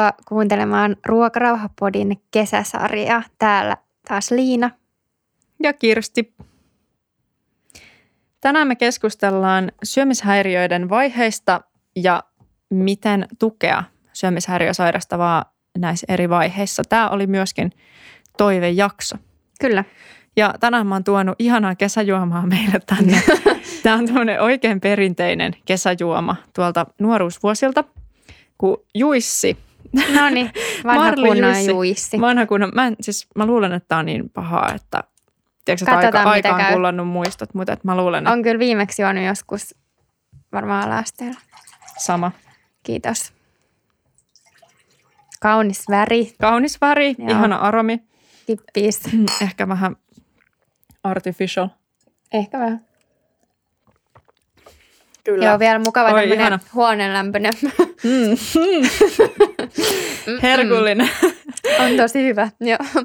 Tervetuloa kuuntelemaan Ruokarauhapodin kesäsarjaa. Täällä taas Liina. Ja Kirsti. Tänään me keskustellaan syömishäiriöiden vaiheista ja miten tukea syömishäiriö sairastavaa näissä eri vaiheissa. Tämä oli myöskin toivejakso. Kyllä. Ja tänään mä oon tuonut ihanaa kesäjuomaa meille tänne. Tämä on tämmöinen oikein perinteinen kesäjuoma tuolta nuoruusvuosilta, kun juissi. No niin, vanha kunnon juissi. Vanha kunnon, mä, en, siis, mä luulen, että tämä on niin pahaa, että tiedätkö, että aika, aika on käy. kullannut muistot, mutta että mä luulen, että On kyllä viimeksi juonut joskus varmaan alasteella. sama. Kiitos. Kaunis väri, Kaunis väri, Joo. ihana aromi, kippis. ehkä vähän artificial. Ehkä vähän. Kyllä. Joo, vielä mukava Oi, tämmöinen huoneenlämpöinen. Mm. Herkullinen. on tosi hyvä. Joo.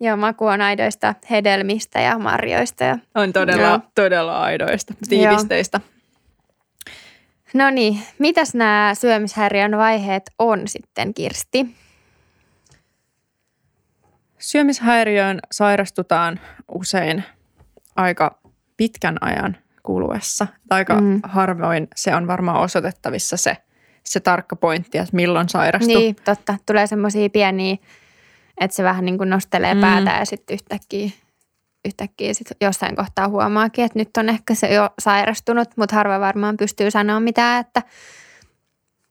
Joo, maku on aidoista hedelmistä ja marjoista. Ja... On todella, Joo. todella aidoista, tiivisteistä. No niin, mitäs nämä syömishäiriön vaiheet on sitten, Kirsti? Syömishäiriöön sairastutaan usein aika pitkän ajan kuluessa. Aika Mm. mm. harvoin se on varmaan osoitettavissa se, se tarkka pointti, että milloin sairastuu. Niin, totta. Tulee semmoisia pieniä, että se vähän niin kuin nostelee Mm. päätä ja sitten yhtäkkiä, yhtäkkiä sit jossain kohtaa huomaakin, että nyt on ehkä se jo sairastunut, mutta harva varmaan pystyy sanoa mitään, että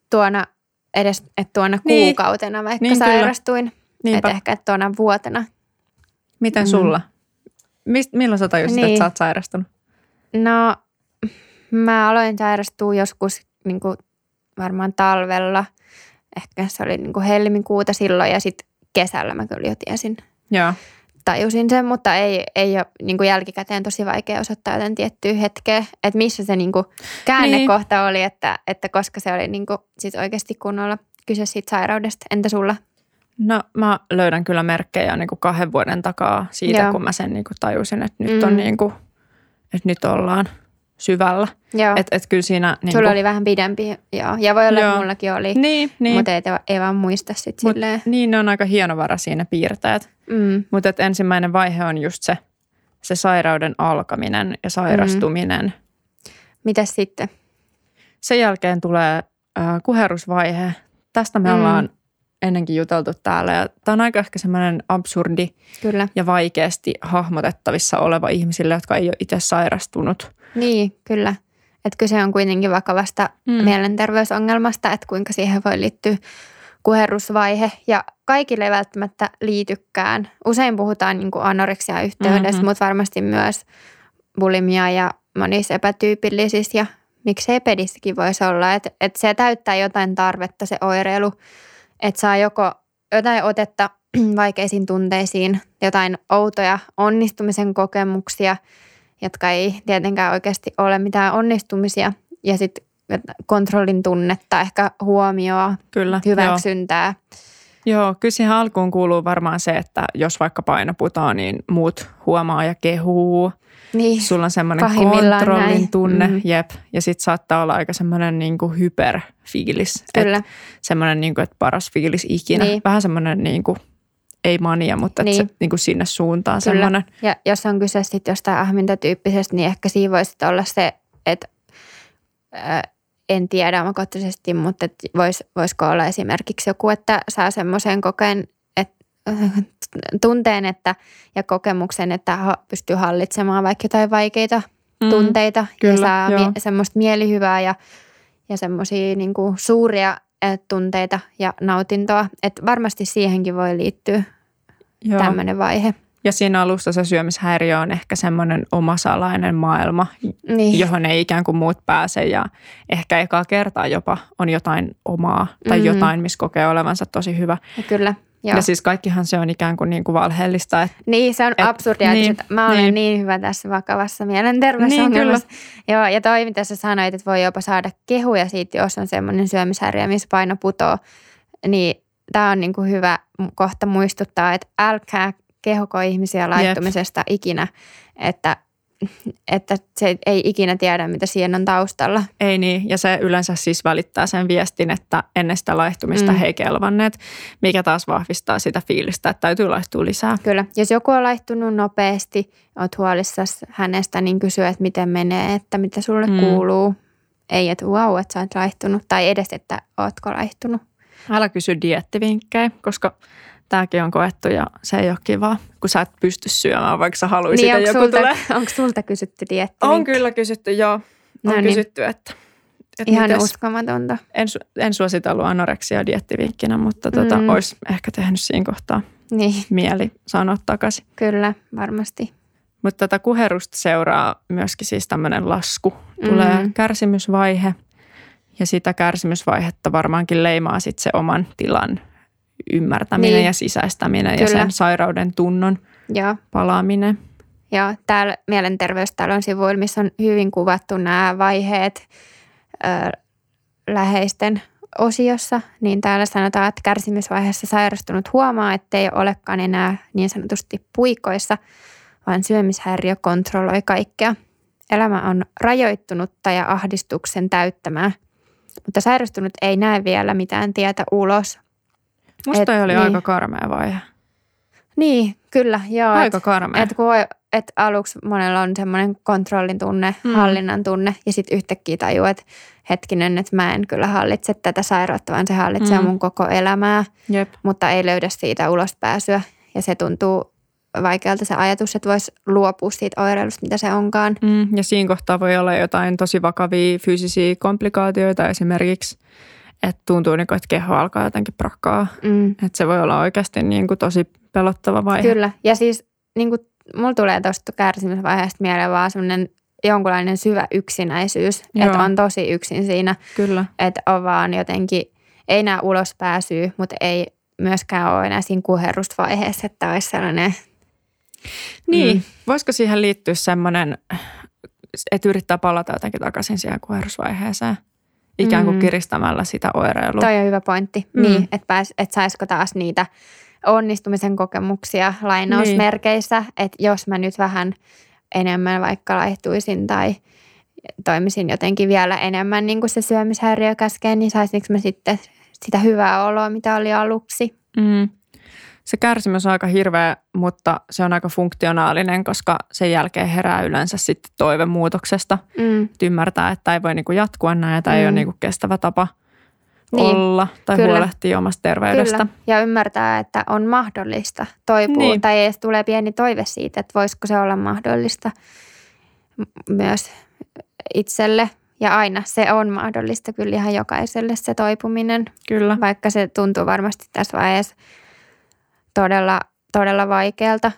tuona edes, että tuona Niin. kuukautena vaikka Niin, sairastuin. Että ehkä että tuona vuotena. Miten Mm. sulla? Mist, milloin sä tajusit, Niin. että sä oot sairastunut? No, mä aloin sairastua joskus niin kuin varmaan talvella. Ehkä se oli niin kuin helmikuuta silloin ja sitten kesällä mä kyllä jo tiesin. Joo. Tajusin sen, mutta ei, ei ole niin kuin jälkikäteen tosi vaikea osoittaa jotain tiettyä hetkeä, että missä se niin kuin käännekohta oli, että, että koska se oli niin kuin sit oikeasti kunnolla kyse siitä sairaudesta. Entä sulla? No mä löydän kyllä merkkejä niin kuin kahden vuoden takaa siitä, Joo. kun mä sen niin kuin tajusin, että nyt, Mm. on niin kuin, että nyt ollaan syvällä. Joo, Että et kyllä siinä... Niin sulla kuin, oli vähän pidempi, joo. Ja voi olla, että Joo. mullakin oli, Niin, niin. mutta ei, ei vaan muista sitten silleen. niin, ne on aika hienovara siinä piirteet. Mm. Mutta ensimmäinen vaihe on just se, se sairauden alkaminen ja sairastuminen. Mm. Mitäs sitten? Sen jälkeen tulee äh, kuherusvaihe. Tästä me mm. ollaan ennenkin juteltu täällä. Ja tämä on aika ehkä semmoinen absurdi Kyllä. ja vaikeasti hahmotettavissa oleva ihmisille, jotka ei ole itse sairastunut. Niin, kyllä. Että kyse on kuitenkin vakavasta mm. Mielenterveysongelmasta, että kuinka siihen voi liittyä kuherrusvaihe. Ja kaikille ei välttämättä liitykään. Usein puhutaan niin anoreksia yhteydessä, mm-hmm. Mhm. mutta varmasti myös bulimia ja monissa epätyypillisissä ja miksei pedissäkin voisi olla. Että et se täyttää jotain tarvetta se oireilu, että saa joko jotain otetta vaikeisiin tunteisiin, jotain outoja onnistumisen kokemuksia, jotka ei tietenkään oikeasti ole mitään onnistumisia. Ja sitten kontrollin tunnetta, ehkä huomioa, Kyllä. hyväksyntää. Joo. Joo, kyllä siihen alkuun kuuluu varmaan se, että jos vaikka paino putoaa, niin muut huomaa ja kehuu. Niin, Sulla on semmoinen kontrollin näin. tunne, Mm. jep. Ja sitten saattaa olla aika semmoinen niin kuin hyperfiilis. kyllä. Et semmoinen, niin kuin, että paras fiilis ikinä. Niin. Vähän semmoinen, niin kuin, ei mania, mutta niin. Se, niin kuin sinne suuntaan Kyllä. semmoinen. Ja jos on kyse sitten jostain ahmintatyyppisestä, niin ehkä siinä voisi olla se, että ää, en tiedä omakohtaisesti, mutta et vois, voisiko olla esimerkiksi joku, että saa semmoisen kokeen, et, tunteen että, ja kokemuksen, että pystyy hallitsemaan vaikka jotain vaikeita mm, tunteita ja kyllä, saa joo. mie- semmoista mielihyvää ja, ja semmoisia niinku suuria eh, tunteita ja nautintoa. Et varmasti siihenkin voi liittyä tämmöinen vaihe. Ja siinä alussa se syömishäiriö on ehkä semmoinen oma salainen maailma, Niin. johon ei ikään kuin muut pääse ja ehkä ekaa kertaa jopa on jotain omaa tai Mhm. mm-hmm. jotain, missä kokee olevansa tosi hyvä. Ja Kyllä, joo. Ja siis kaikkihan se on ikään kuin, niin kuin valheellista. Että, Niin, se on Et- absurdia, niin, että mä olen niin. niin. niin hyvä tässä vakavassa mielenterveysongelmassa. Joo, ja toi, mitä sä sanoit, että voi jopa saada kehuja siitä, jos on semmoinen syömishäiriö, missä paino putoo, niin tämä on niin kuin hyvä kohta muistuttaa, että älkää kehuko ihmisiä laittumisesta ikinä, että että se ei ikinä tiedä, mitä siinä on taustalla. Ei niin, ja se yleensä siis välittää sen viestin, että ennen sitä laihtumista mm. he kelvanneet, mikä taas vahvistaa sitä fiilistä, että täytyy laihtua lisää. Kyllä, jos joku on laihtunut nopeasti, oot huolissasi hänestä, niin kysy, että miten menee, että mitä sulle mm. kuuluu. Ei, että wow, että sä oot laihtunut, tai edes, että ootko laihtunut. Älä kysy diettivinkkejä, koska tämäkin on koettu ja se ei ole kiva, kun sä et pysty syömään, vaikka sä haluaisit, niin, joku sulta, tulee. Onko sulta kysytty dietti? On kyllä kysytty, joo. On no niin. kysytty, että, että Ihan mites, uskomatonta. En, en suositellut anoreksia diettivinkkinä, mutta tota, mm. olisi ehkä tehnyt siinä kohtaa niin. mieli sanoa takaisin. Kyllä, varmasti. Mutta tätä kuherusta seuraa myöskin siis tämmöinen lasku. Tulee mm. kärsimysvaihe ja sitä kärsimysvaihetta varmaankin leimaa sitten se oman tilan ymmärtäminen niin. ja sisäistäminen Kyllä. ja sen sairauden tunnon ja. palaaminen. Ja täällä mielenterveystalon sivuilla, missä on hyvin kuvattu nämä vaiheet ö, läheisten osiossa, niin täällä sanotaan, että kärsimysvaiheessa sairastunut huomaa, ettei olekaan enää niin sanotusti puikoissa, vaan syömishäiriö kontrolloi kaikkea. Elämä on rajoittunutta ja ahdistuksen täyttämää, mutta sairastunut ei näe vielä mitään tietä ulos Musta et, oli niin. aika karmea vaihe. Niin, kyllä, joo. Aika karmea. Et, kun, et aluksi monella on semmoinen kontrollin tunne, mm. hallinnan tunne ja sitten yhtäkkiä tajuu, että hetkinen, että mä en kyllä hallitse tätä sairautta, vaan se hallitsee mm. mun koko elämää, Jep. mutta ei löydä siitä ulospääsyä ja se tuntuu vaikealta se ajatus, että voisi luopua siitä oireilusta, mitä se onkaan. Mm, ja siinä kohtaa voi olla jotain tosi vakavia fyysisiä komplikaatioita esimerkiksi että tuntuu, niin kuin, että keho alkaa jotenkin prakkaa. Mm. Että se voi olla oikeasti niin kuin tosi pelottava vaihe. Kyllä. Ja siis niin kuin, mulla tulee tuosta kärsimysvaiheesta mieleen vaan semmoinen jonkunlainen syvä yksinäisyys. Että on tosi yksin siinä. Kyllä. Että on vaan jotenkin, ei näe ulospääsyä, mutta ei myöskään ole enää siinä kuherrusvaiheessa, että olisi sellainen... Niin, mm. voisiko siihen liittyä semmoinen, että yrittää palata jotenkin takaisin siihen kuherrusvaiheeseen? Ikään kuin mm. kiristämällä sitä oireilua. Toi on hyvä pointti. Mm. Niin, että, pääs, että saisiko taas niitä onnistumisen kokemuksia lainausmerkeissä, niin. että jos mä nyt vähän enemmän vaikka laihtuisin tai toimisin jotenkin vielä enemmän niin kuin se syömishäiriö käskee, niin saisinko mä sitten sitä hyvää oloa, mitä oli aluksi. Mm se kärsimys on aika hirveä, mutta se on aika funktionaalinen, koska sen jälkeen herää yleensä sitten toive muutoksesta. Mm. Että ymmärtää, että ei voi niinku jatkua näin, tai mm. ei ole niinku kestävä tapa niin. olla tai Kyllä. huolehtia omasta terveydestä. Kyllä. Ja ymmärtää, että on mahdollista toipua, niin. tai edes tulee pieni toive siitä, että voisiko se olla mahdollista myös itselle. Ja aina se on mahdollista kyllä ihan jokaiselle se toipuminen. Kyllä. Vaikka se tuntuu varmasti tässä vaiheessa – todella, todella vaikealta.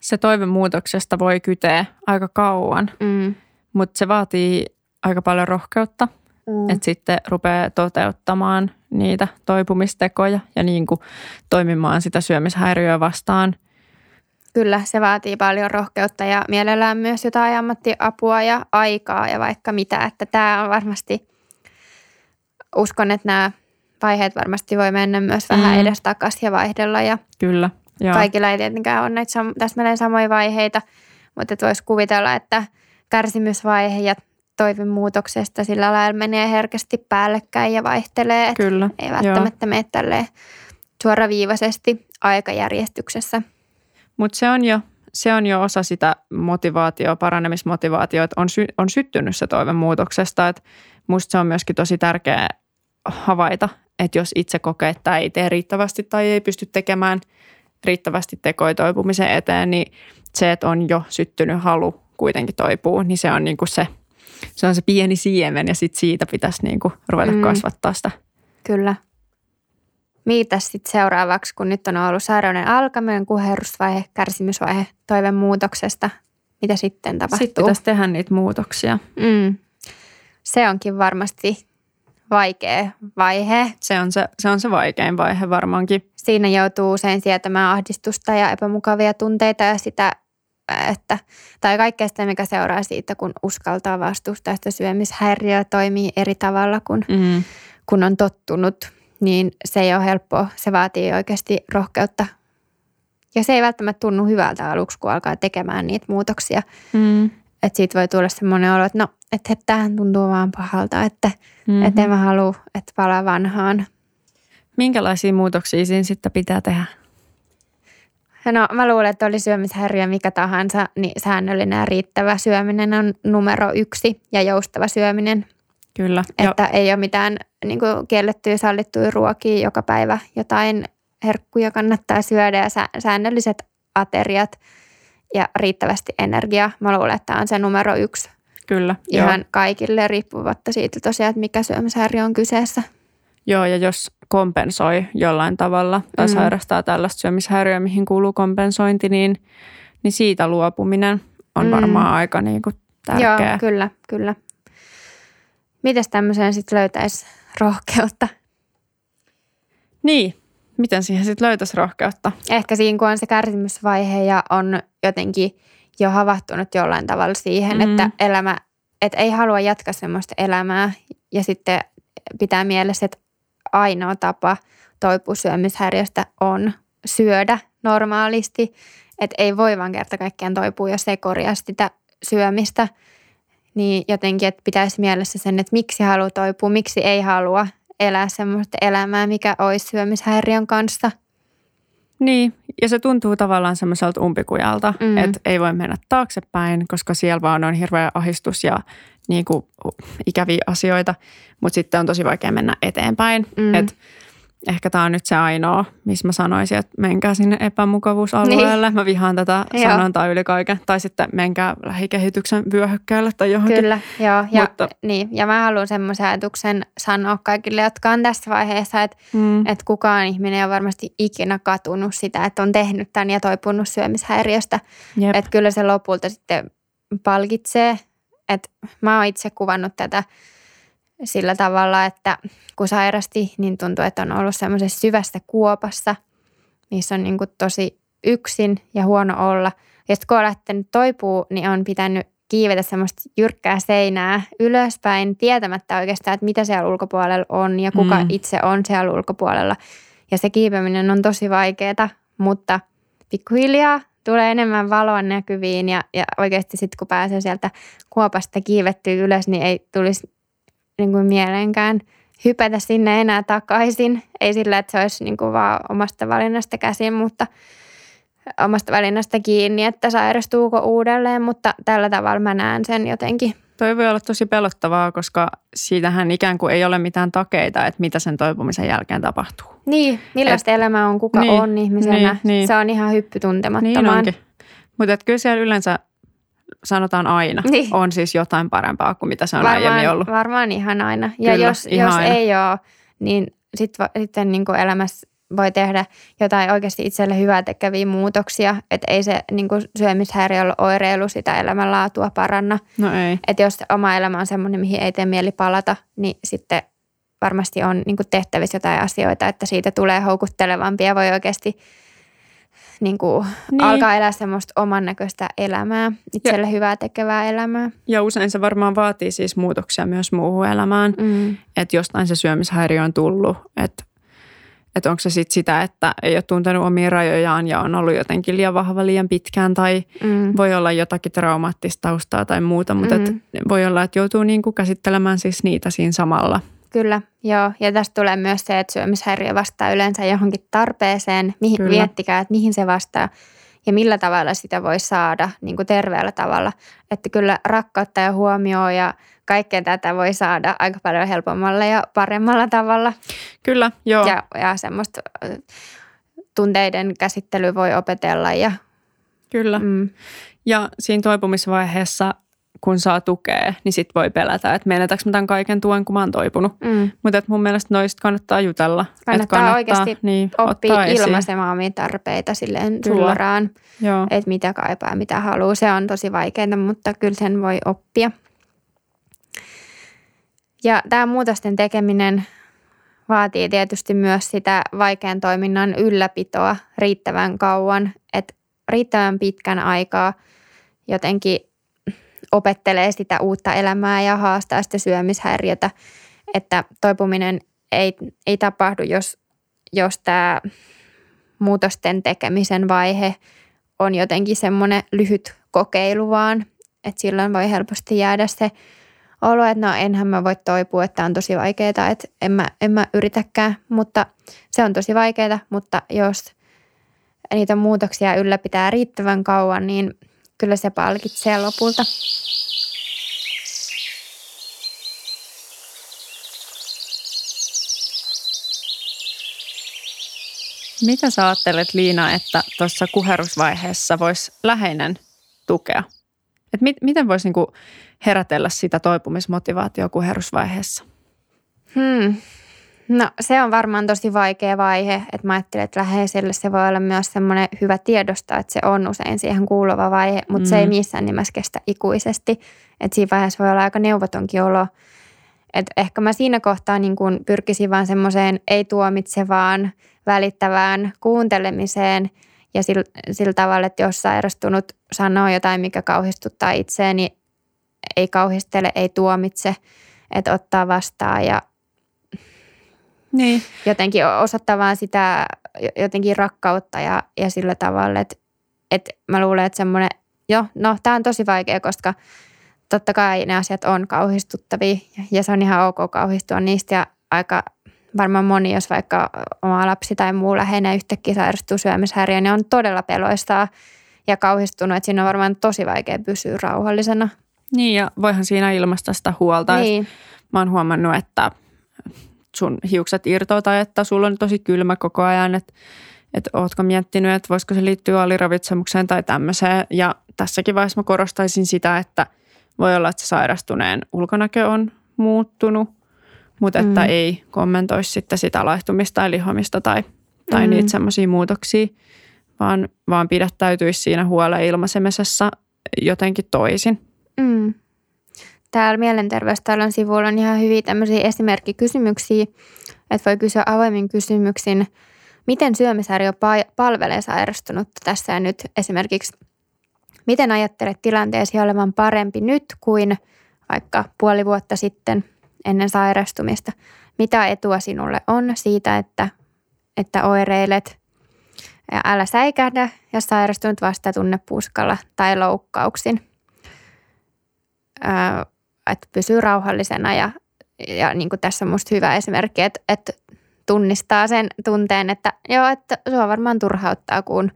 Se toive muutoksesta voi kyteä aika kauan, mm. mutta se vaatii aika paljon rohkeutta, mm. että sitten rupeaa toteuttamaan niitä toipumistekoja ja niin kuin toimimaan sitä syömishäiriöä vastaan. Kyllä, se vaatii paljon rohkeutta ja mielellään myös jotain ammattiapua ja aikaa ja vaikka mitä. Että tämä on varmasti, uskon, että nämä vaiheet varmasti voi mennä myös vähän mm. edes takaisin ja vaihdella. Ja Kyllä. Joo. Kaikilla ei tietenkään ole näitä sam- täsmälleen samoja vaiheita, mutta voisi kuvitella, että kärsimysvaihe ja toivon muutoksesta sillä lailla menee herkästi päällekkäin ja vaihtelee. Kyllä. Ei välttämättä Joo. mene tälleen suoraviivaisesti aikajärjestyksessä. Mutta se on jo se on jo osa sitä motivaatioa, paranemismotivaatioa, että on, sy- on syttynyt se toivon muutoksesta. Että musta se on myöskin tosi tärkeää havaita, että jos itse kokee, että ei tee riittävästi tai ei pysty tekemään riittävästi tekoja toipumisen eteen, niin se, että on jo syttynyt halu kuitenkin toipuu, niin se on niin kuin se, se on se pieni siemen ja sit siitä pitäisi niin kuin ruveta mm. kasvattaa sitä. Kyllä. Mitäs sitten seuraavaksi, kun nyt on ollut sairauden alkaminen, kuherrusvaihe, kärsimysvaihe, toivon muutoksesta, mitä sitten tapahtuu? Sitten pitäisi tehdä niitä muutoksia. Mm. Se onkin varmasti vaikea vaihe. Se on se, se on se vaikein vaihe varmaankin. Siinä joutuu usein sietämään ahdistusta ja epämukavia tunteita ja sitä, että, tai kaikkea sitä, mikä seuraa siitä, kun uskaltaa vastustaa sitä syömishäiriöä, toimii eri tavalla kuin mm. kun on tottunut, niin se ei ole helppoa. Se vaatii oikeasti rohkeutta Ja se ei välttämättä tunnu hyvältä aluksi, kun alkaa tekemään niitä muutoksia. Mm. Että siitä voi tulla semmoinen olo, että no, että tämähän tuntuu vaan pahalta, että, Mm-hmm. että en mä halua, että palaa vanhaan. Minkälaisia muutoksia siinä sitten pitää tehdä? No mä luulen, että oli syömishäiriö mikä tahansa, niin säännöllinen ja riittävä syöminen on numero yksi ja joustava syöminen. Kyllä. Että ei ole mitään niin kuin kiellettyjä sallittuja ruokia joka päivä. Jotain herkkuja kannattaa syödä ja säännölliset ateriat ja riittävästi energiaa. Mä luulen, että tämä on se numero yksi Kyllä. ihan joo. kaikille riippuvatta siitä tosiaan, että mikä syömishäiriö on kyseessä. Joo, ja jos kompensoi jollain tavalla tai Mm. sairastaa tällaista syömishäiriöä, mihin kuuluu kompensointi, niin, niin siitä luopuminen on Mm. varmaan aika niin kuin tärkeää. Joo, kyllä, kyllä. Mites tämmöiseen sitten löytäisi rohkeutta? Niin, miten siihen sitten löytäisi rohkeutta? Ehkä siinä, kun on se kärsimysvaihe ja on jotenkin jo havahtunut jollain tavalla siihen, Mm. mm. että elämä, että ei halua jatkaa semmoista elämää ja sitten pitää mielessä, että ainoa tapa toipua syömishäiriöstä on syödä normaalisti, että ei voi vaan kerta kaikkiaan toipua, jos ei korjaa sitä syömistä, niin jotenkin, että pitäisi mielessä sen, että miksi haluaa toipua, miksi ei halua elää semmoista elämää, mikä olisi syömishäiriön kanssa. Niin, ja se tuntuu tavallaan semmoiselta umpikujalta, mm. Että ei voi mennä taaksepäin, koska siellä vaan on hirveä ahistus ja niin kuin, ikäviä asioita, mutta sitten on tosi vaikea mennä eteenpäin. Mm. Et ehkä tämä on nyt se ainoa, missä mä sanoisin, että menkää sinne epämukavuusalueelle. Niin. Mä vihaan tätä Joo. sanontaa yli kaiken. Tai sitten menkää lähikehityksen vyöhykkeelle tai johonkin. Kyllä, joo. Ja, Mutta- niin, ja mä haluan semmoisen ajatuksen sanoa kaikille, jotka on tässä vaiheessa, että, Mm. että kukaan ihminen ei ole varmasti ikinä katunut sitä, että on tehnyt tämän ja toipunut syömishäiriöstä. Jep. Että kyllä se lopulta sitten palkitsee. Että mä oon itse kuvannut tätä sillä tavalla, että kun sairasti, niin tuntuu, että on ollut semmoisessa syvässä kuopassa, missä on niin kuin tosi yksin ja huono olla. Ja sitten kun on lähtenyt toipuu, niin on pitänyt kiivetä semmoista jyrkkää seinää ylöspäin, tietämättä oikeastaan, että mitä siellä ulkopuolella on ja kuka Mm. itse on siellä ulkopuolella. Ja se kiipeminen on tosi vaikeaa, mutta pikkuhiljaa tulee enemmän valoa näkyviin ja, ja oikeasti sitten kun pääsee sieltä kuopasta kiivettyä ylös, niin ei tulisi niin kuin mieleenkään hypätä sinne enää takaisin. Ei sillä, että se olisi niin kuin vaan omasta valinnasta käsin, mutta omasta valinnasta kiinni, että sairastuuko uudelleen, mutta tällä tavalla mä näen sen jotenkin. Toi voi olla tosi pelottavaa, koska siitähän ikään kuin ei ole mitään takeita, että mitä sen toipumisen jälkeen tapahtuu. Niin, millaista Et, elämä on, kuka niin, niin, on ihmisenä. niin, Niin, niin. niin. Se on ihan hyppy Niin tuntemattomaan. onkin. Mutta kyllä siellä yleensä sanotaan aina, Niin. on siis jotain parempaa kuin mitä se on aiemmin varmaan, ollut. varmaan ihan aina. Ja Kyllä, jos, ihan jos aina. ei ole, niin sit, sitten niin kuin elämässä voi tehdä jotain oikeasti itselle hyvää tekeviä muutoksia. Että ei se niin kuin syömishäiriöllä oireilu sitä elämänlaatua paranna. No ei. Että jos oma elämä on semmoinen, mihin ei tee mieli palata, niin sitten varmasti on niin kuin tehtävissä jotain asioita, että siitä tulee houkuttelevampia ja voi oikeasti niin kuin Niin. alkaa elää semmoista oman näköistä elämää, itselle hyvää tekevää elämää. Ja usein se varmaan vaatii siis muutoksia myös muuhun elämään. Mm. Että jostain se syömishäiriö on tullut. Että et onko se sitten sitä, että ei ole tuntenut omia rajojaan ja on ollut jotenkin liian vahva liian pitkään tai Mm. voi olla jotakin traumaattista taustaa tai muuta, mutta Mm. et voi olla, että joutuu niinku käsittelemään siis niitä siinä samalla. Kyllä, joo. Ja tästä tulee myös se, että syömishäiriö vastaa yleensä johonkin tarpeeseen. Mihin, Kyllä. miettikää, että mihin se vastaa ja millä tavalla sitä voi saada niin kuin terveellä tavalla. Että kyllä rakkautta ja huomioon ja kaikkea tätä voi saada aika paljon helpommalla ja paremmalla tavalla. Kyllä, joo. Ja, ja semmoista ö, tunteiden käsittely voi opetella. Ja, Kyllä. mm, Ja siinä toipumisvaiheessa, kun saa tukea, niin sit voi pelätä, että menetäkö mä tämän kaiken tuen, kun mä oon toipunut. mm. Mutta mun mielestä noista kannattaa jutella. Et Kannattaa oikeasti niin, esiin. ilmaisemaan omia tarpeita silleen Kyllä. suoraan. Että mitä kaipaa, mitä haluaa. Se on tosi vaikeaa, mutta kyllä sen voi oppia. Ja tämä muutosten tekeminen vaatii tietysti myös sitä vaikean toiminnan ylläpitoa riittävän kauan, että riittävän pitkän aikaa jotenkin opettelee sitä uutta elämää ja haastaa sitä syömishäiriötä, että toipuminen ei, ei tapahdu, jos, jos tämä muutosten tekemisen vaihe on jotenkin semmoinen lyhyt kokeilu vaan, että silloin voi helposti jäädä se olo, että no enhän mä voi toipua, että on tosi vaikeaa, että en mä, en mä yritäkään, mutta se on tosi vaikeaa, mutta jos niitä muutoksia ylläpitää riittävän kauan, niin kyllä se palkitsee lopulta. Mitä sä ajattelet Liina, että tuossa kuherusvaiheessa voisi läheinen tukea? Et mit, miten voisi niinku herätellä sitä toipumismotivaatioa kuherusvaiheessa? Hmm. No se on varmaan tosi vaikea vaihe, että mä ajattelen, että läheiselle se voi olla myös semmoinen hyvä tiedosta, että se on usein siihen kuuluva vaihe, mutta mm. se ei mm. missään nimessä kestä ikuisesti. Että siinä vaiheessa voi olla aika neuvotonkin olo. Että ehkä mä siinä kohtaa niin kun pyrkisin vaan semmoiseen ei-tuomitsevaan, välittävään kuuntelemiseen ja sillä, sillä tavalla, että jos sairastunut sanoo jotain, mikä kauhistuttaa itseäni, niin ei kauhistele, ei tuomitse, että ottaa vastaan ja niin. jotenkin osoittaa vaan sitä jotenkin rakkautta ja, ja sillä tavalla, että, että mä luulen, että semmoinen, jo, no tämä on tosi vaikea, koska totta kai ne asiat on kauhistuttavia ja se on ihan ok kauhistua niistä ja aika varmaan moni, jos vaikka oma lapsi tai muu läheinen yhtäkkiä sairastuu syömishäiriöön, niin on todella peloistaa ja kauhistunut, että siinä on varmaan tosi vaikea pysyä rauhallisena. Niin ja voihan siinä ilmaista sitä huolta. Niin. Mä oon huomannut, että sun hiukset irtoaa tai että sulla on tosi kylmä koko ajan, että, että ootko miettinyt, että voisiko se liittyä aliravitsemukseen tai tämmöiseen. Ja tässäkin vaiheessa mä korostaisin sitä, että voi olla, että se sairastuneen ulkonäkö on muuttunut, mutta että mm. ei kommentoisi sitten sitä laihtumista tai lihomista tai, tai mm. niitä semmoisia muutoksia, vaan, vaan pidättäytyisi siinä huolen ilmaisemisessa jotenkin toisin. Mm täällä Mielenterveystalon sivuilla on ihan hyviä tämmöisiä esimerkkikysymyksiä, että voi kysyä avoimin kysymyksin, miten syömishäiriö palvelee sairastunutta tässä ja nyt esimerkiksi, miten ajattelet tilanteesi olevan parempi nyt kuin vaikka puoli vuotta sitten ennen sairastumista? Mitä etua sinulle on siitä, että, että oireilet ja älä säikähdä, jos sairastunut vasta tunnepuskalla tai loukkauksin? Että pysyy rauhallisena ja, ja niin kuin tässä on musta hyvä esimerkki, että, että tunnistaa sen tunteen, että joo, että sua varmaan turhauttaa, kun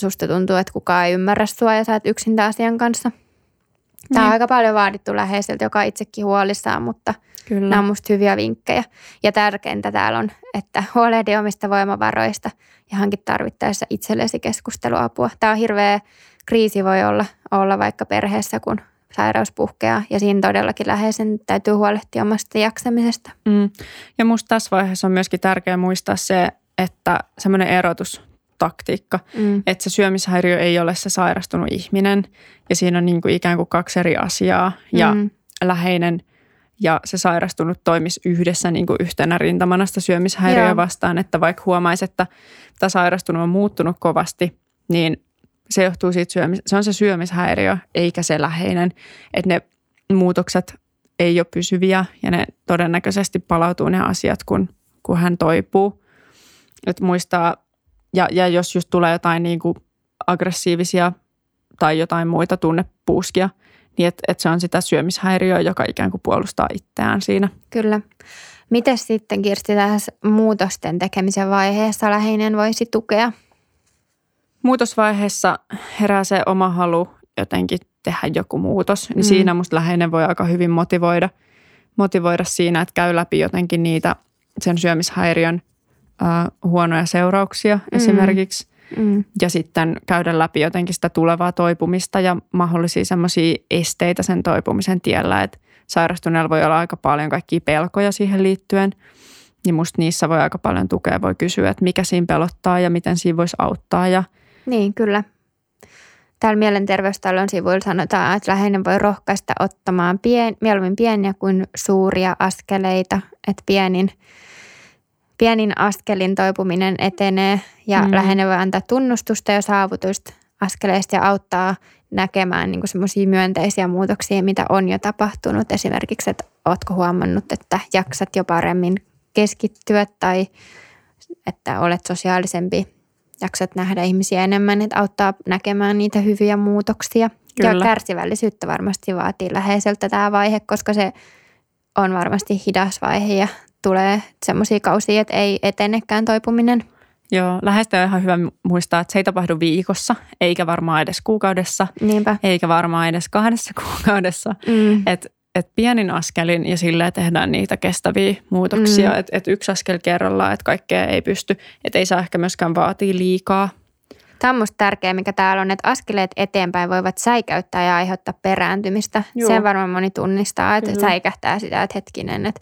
susta tuntuu, että kukaan ei ymmärrä sua ja sä et yksin asian kanssa. Tämä on niin. aika paljon vaadittu läheiseltä, joka itsekin huolissaan, mutta Kyllä. nämä on musta hyviä vinkkejä. Ja tärkeintä täällä on, että huolehdi omista voimavaroista ja hankit tarvittaessa itsellesi keskusteluapua. Tämä on hirveä kriisi voi olla, olla vaikka perheessä, kun sairaus puhkeaa ja siinä todellakin läheisen täytyy huolehtia omasta jaksamisesta. Mm. Ja musta tässä vaiheessa on myöskin tärkeää muistaa se, että semmoinen erotustaktiikka, mm. että se syömishäiriö ei ole se sairastunut ihminen ja siinä on niin kuin ikään kuin kaksi eri asiaa ja mm. läheinen ja se sairastunut toimisi yhdessä niin kuin yhtenä rintamana sitä syömishäiriöä vastaan, että vaikka huomaisi, että tämä sairastunut on muuttunut kovasti, niin se johtuu siitä syömis, se on se syömishäiriö eikä se läheinen, että ne muutokset ei ole pysyviä ja ne todennäköisesti palautuu ne asiat, kun, kun hän toipuu. Että muistaa, ja, ja jos just tulee jotain niin kuin aggressiivisia tai jotain muita tunnepuuskia, niin että et se on sitä syömishäiriöä, joka ikään kuin puolustaa itseään siinä. Kyllä. Miten sitten Kirsti tässä muutosten tekemisen vaiheessa läheinen voisi tukea? Muutosvaiheessa herää se oma halu jotenkin tehdä joku muutos, niin mm. siinä musta läheinen voi aika hyvin motivoida, motivoida siinä, että käy läpi jotenkin niitä sen syömishäiriön äh, huonoja seurauksia mm. esimerkiksi. Mm. Ja sitten käydä läpi jotenkin sitä tulevaa toipumista ja mahdollisia semmoisia esteitä sen toipumisen tiellä, että sairastuneella voi olla aika paljon kaikkia pelkoja siihen liittyen. Niin musta niissä voi aika paljon tukea, voi kysyä, että mikä siinä pelottaa ja miten siinä voisi auttaa ja – niin, kyllä. Täällä Mielenterveystalon sivuilla sanotaan, että läheinen voi rohkaista ottamaan pien, mieluummin pieniä kuin suuria askeleita, että pienin, pienin askelin toipuminen etenee ja mm. läheinen voi antaa tunnustusta ja saavutusta askeleista ja auttaa näkemään niin semmoisia myönteisiä muutoksia, mitä on jo tapahtunut. Esimerkiksi, että oletko huomannut, että jaksat jo paremmin keskittyä tai että olet sosiaalisempi jaksat nähdä ihmisiä enemmän, että auttaa näkemään niitä hyviä muutoksia. Kyllä. Ja kärsivällisyyttä varmasti vaatii läheiseltä tämä vaihe, koska se on varmasti hidas vaihe ja tulee semmoisia kausia, että ei etenekään toipuminen. Joo, läheistä on ihan hyvä muistaa, että se ei tapahdu viikossa, eikä varmaan edes kuukaudessa, Niinpä. eikä varmaan edes kahdessa kuukaudessa. Mm. Että et pienin askelin ja sillä tehdään niitä kestäviä muutoksia, mm. että et yksi askel kerrallaan, että kaikkea ei pysty, että ei saa ehkä myöskään vaatia liikaa. Tämä on minusta tärkeää, mikä täällä on, että askeleet eteenpäin voivat säikäyttää ja aiheuttaa perääntymistä. Joo. Sen varmaan moni tunnistaa, että Kyllä. säikähtää sitä, että hetkinen, että,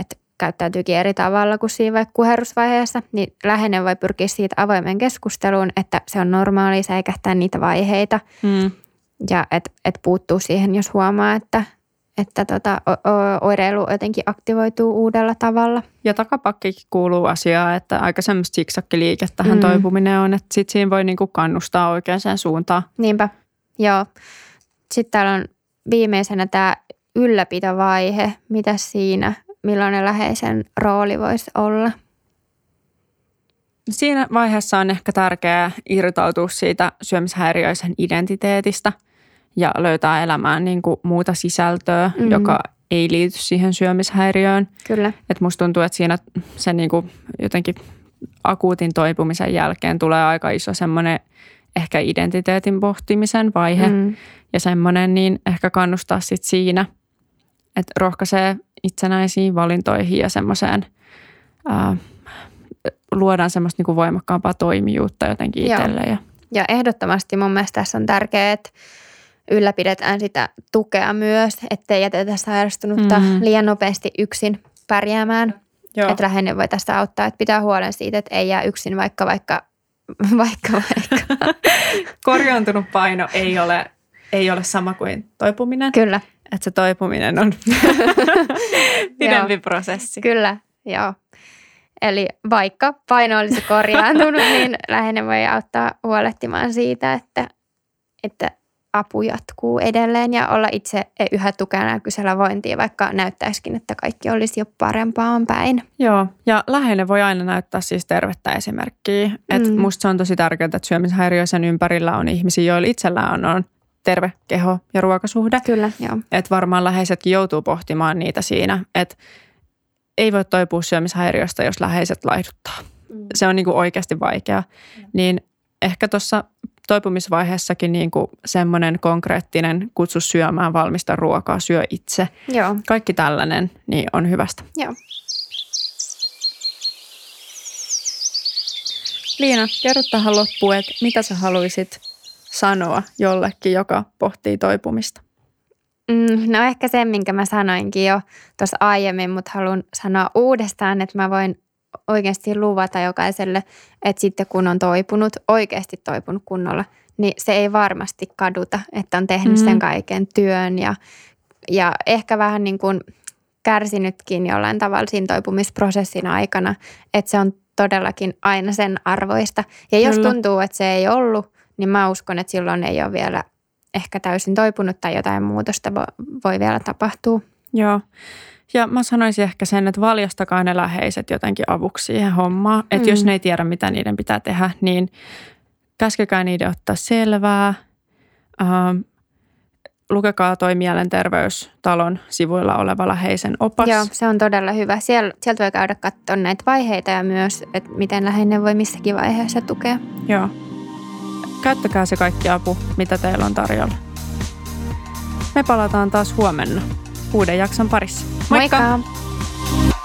että käyttäytyykin eri tavalla kuin siinä vaikka kuherrusvaiheessa, niin läheinen voi pyrkiä siitä avoimen keskusteluun, että se on normaali säikähtää niitä vaiheita. Mm. Ja että et puuttuu siihen, jos huomaa, että, että tota, oireilu jotenkin aktivoituu uudella tavalla. Ja takapakkikin kuuluu asiaa, että aika semmoista siksakkiliikettähän mm. toipuminen on, että sit siinä voi niinku kannustaa oikeaan suuntaan. Niinpä, joo. Sitten täällä on viimeisenä tämä ylläpitovaihe. Mitä siinä, millainen läheisen rooli voisi olla? Siinä vaiheessa on ehkä tärkeää irtautua siitä syömishäiriöisen identiteetistä – ja löytää elämään niin kuin muuta sisältöä, mm-hmm. joka ei liity siihen syömishäiriöön. Kyllä. Et musta tuntuu, että siinä se niin kuin jotenkin akuutin toipumisen jälkeen tulee aika iso semmoinen ehkä identiteetin pohtimisen vaihe mm. ja semmoinen niin ehkä kannustaa sit siinä, että rohkaisee itsenäisiin valintoihin ja semmoiseen ää, luodaan semmoista niin kuin voimakkaampaa toimijuutta jotenkin itselle. Ja. ja ehdottomasti mun mielestä tässä on tärkeää, että ylläpidetään sitä tukea myös, ettei jätetä sairastunutta mm. liian nopeasti yksin pärjäämään. Joo. Että läheinen voi tästä auttaa, että pitää huolen siitä, että ei jää yksin vaikka vaikka, vaikka, vaikka. Korjaantunut paino ei ole, ei ole sama kuin toipuminen. Kyllä. Että se toipuminen on pidempi prosessi. Kyllä, joo. Eli vaikka paino olisi korjaantunut, niin läheinen voi auttaa huolehtimaan siitä, että, että apu jatkuu edelleen ja olla itse yhä tukena kysellä vointia, vaikka näyttäisikin, että kaikki olisi jo parempaan päin. Joo, ja läheinen voi aina näyttää siis tervettä esimerkkiä. Et mm. Musta se on tosi tärkeää, että syömishäiriöisen ympärillä on ihmisiä, joilla itsellään on, on terve keho ja ruokasuhde. Kyllä, joo. Et varmaan läheisetkin joutuu pohtimaan niitä siinä, että ei voi toipua syömishäiriöstä, jos läheiset laihduttaa. Mm. Se on niinku oikeasti vaikea. Mm. Niin ehkä tuossa toipumisvaiheessakin niin kuin semmoinen konkreettinen kutsu syömään valmista ruokaa, syö itse. Joo. Kaikki tällainen niin on hyvästä. Joo. Liina, kerro tähän loppuun, että mitä sä haluaisit sanoa jollekin, joka pohtii toipumista? Mm, no ehkä sen, minkä mä sanoinkin jo tuossa aiemmin, mutta haluan sanoa uudestaan, että mä voin oikeasti luvata jokaiselle, että sitten kun on toipunut, oikeasti toipunut kunnolla, niin se ei varmasti kaduta, että on tehnyt mm. sen kaiken työn ja, ja ehkä vähän niin kuin kärsinytkin jollain tavalla siinä toipumisprosessin aikana, että se on todellakin aina sen arvoista. Ja jos Kyllä. tuntuu, että se ei ollut, niin mä uskon, että silloin ei ole vielä ehkä täysin toipunut tai jotain muutosta voi vielä tapahtua. Joo. Ja mä sanoisin ehkä sen, että valjastakaa ne läheiset jotenkin avuksi siihen hommaan. Että mm. jos ne ei tiedä, mitä niiden pitää tehdä, niin käskekää niiden ottaa selvää. Ähm, lukekaa toi Mielenterveystalon sivuilla oleva läheisen opas. Joo, se on todella hyvä. Siel, sieltä voi käydä katsoa näitä vaiheita ja myös, että miten läheinen voi missäkin vaiheessa tukea. Joo. Käyttäkää se kaikki apu, mitä teillä on tarjolla. Me palataan taas huomenna uuden jakson parissa. Moikka! Moikka.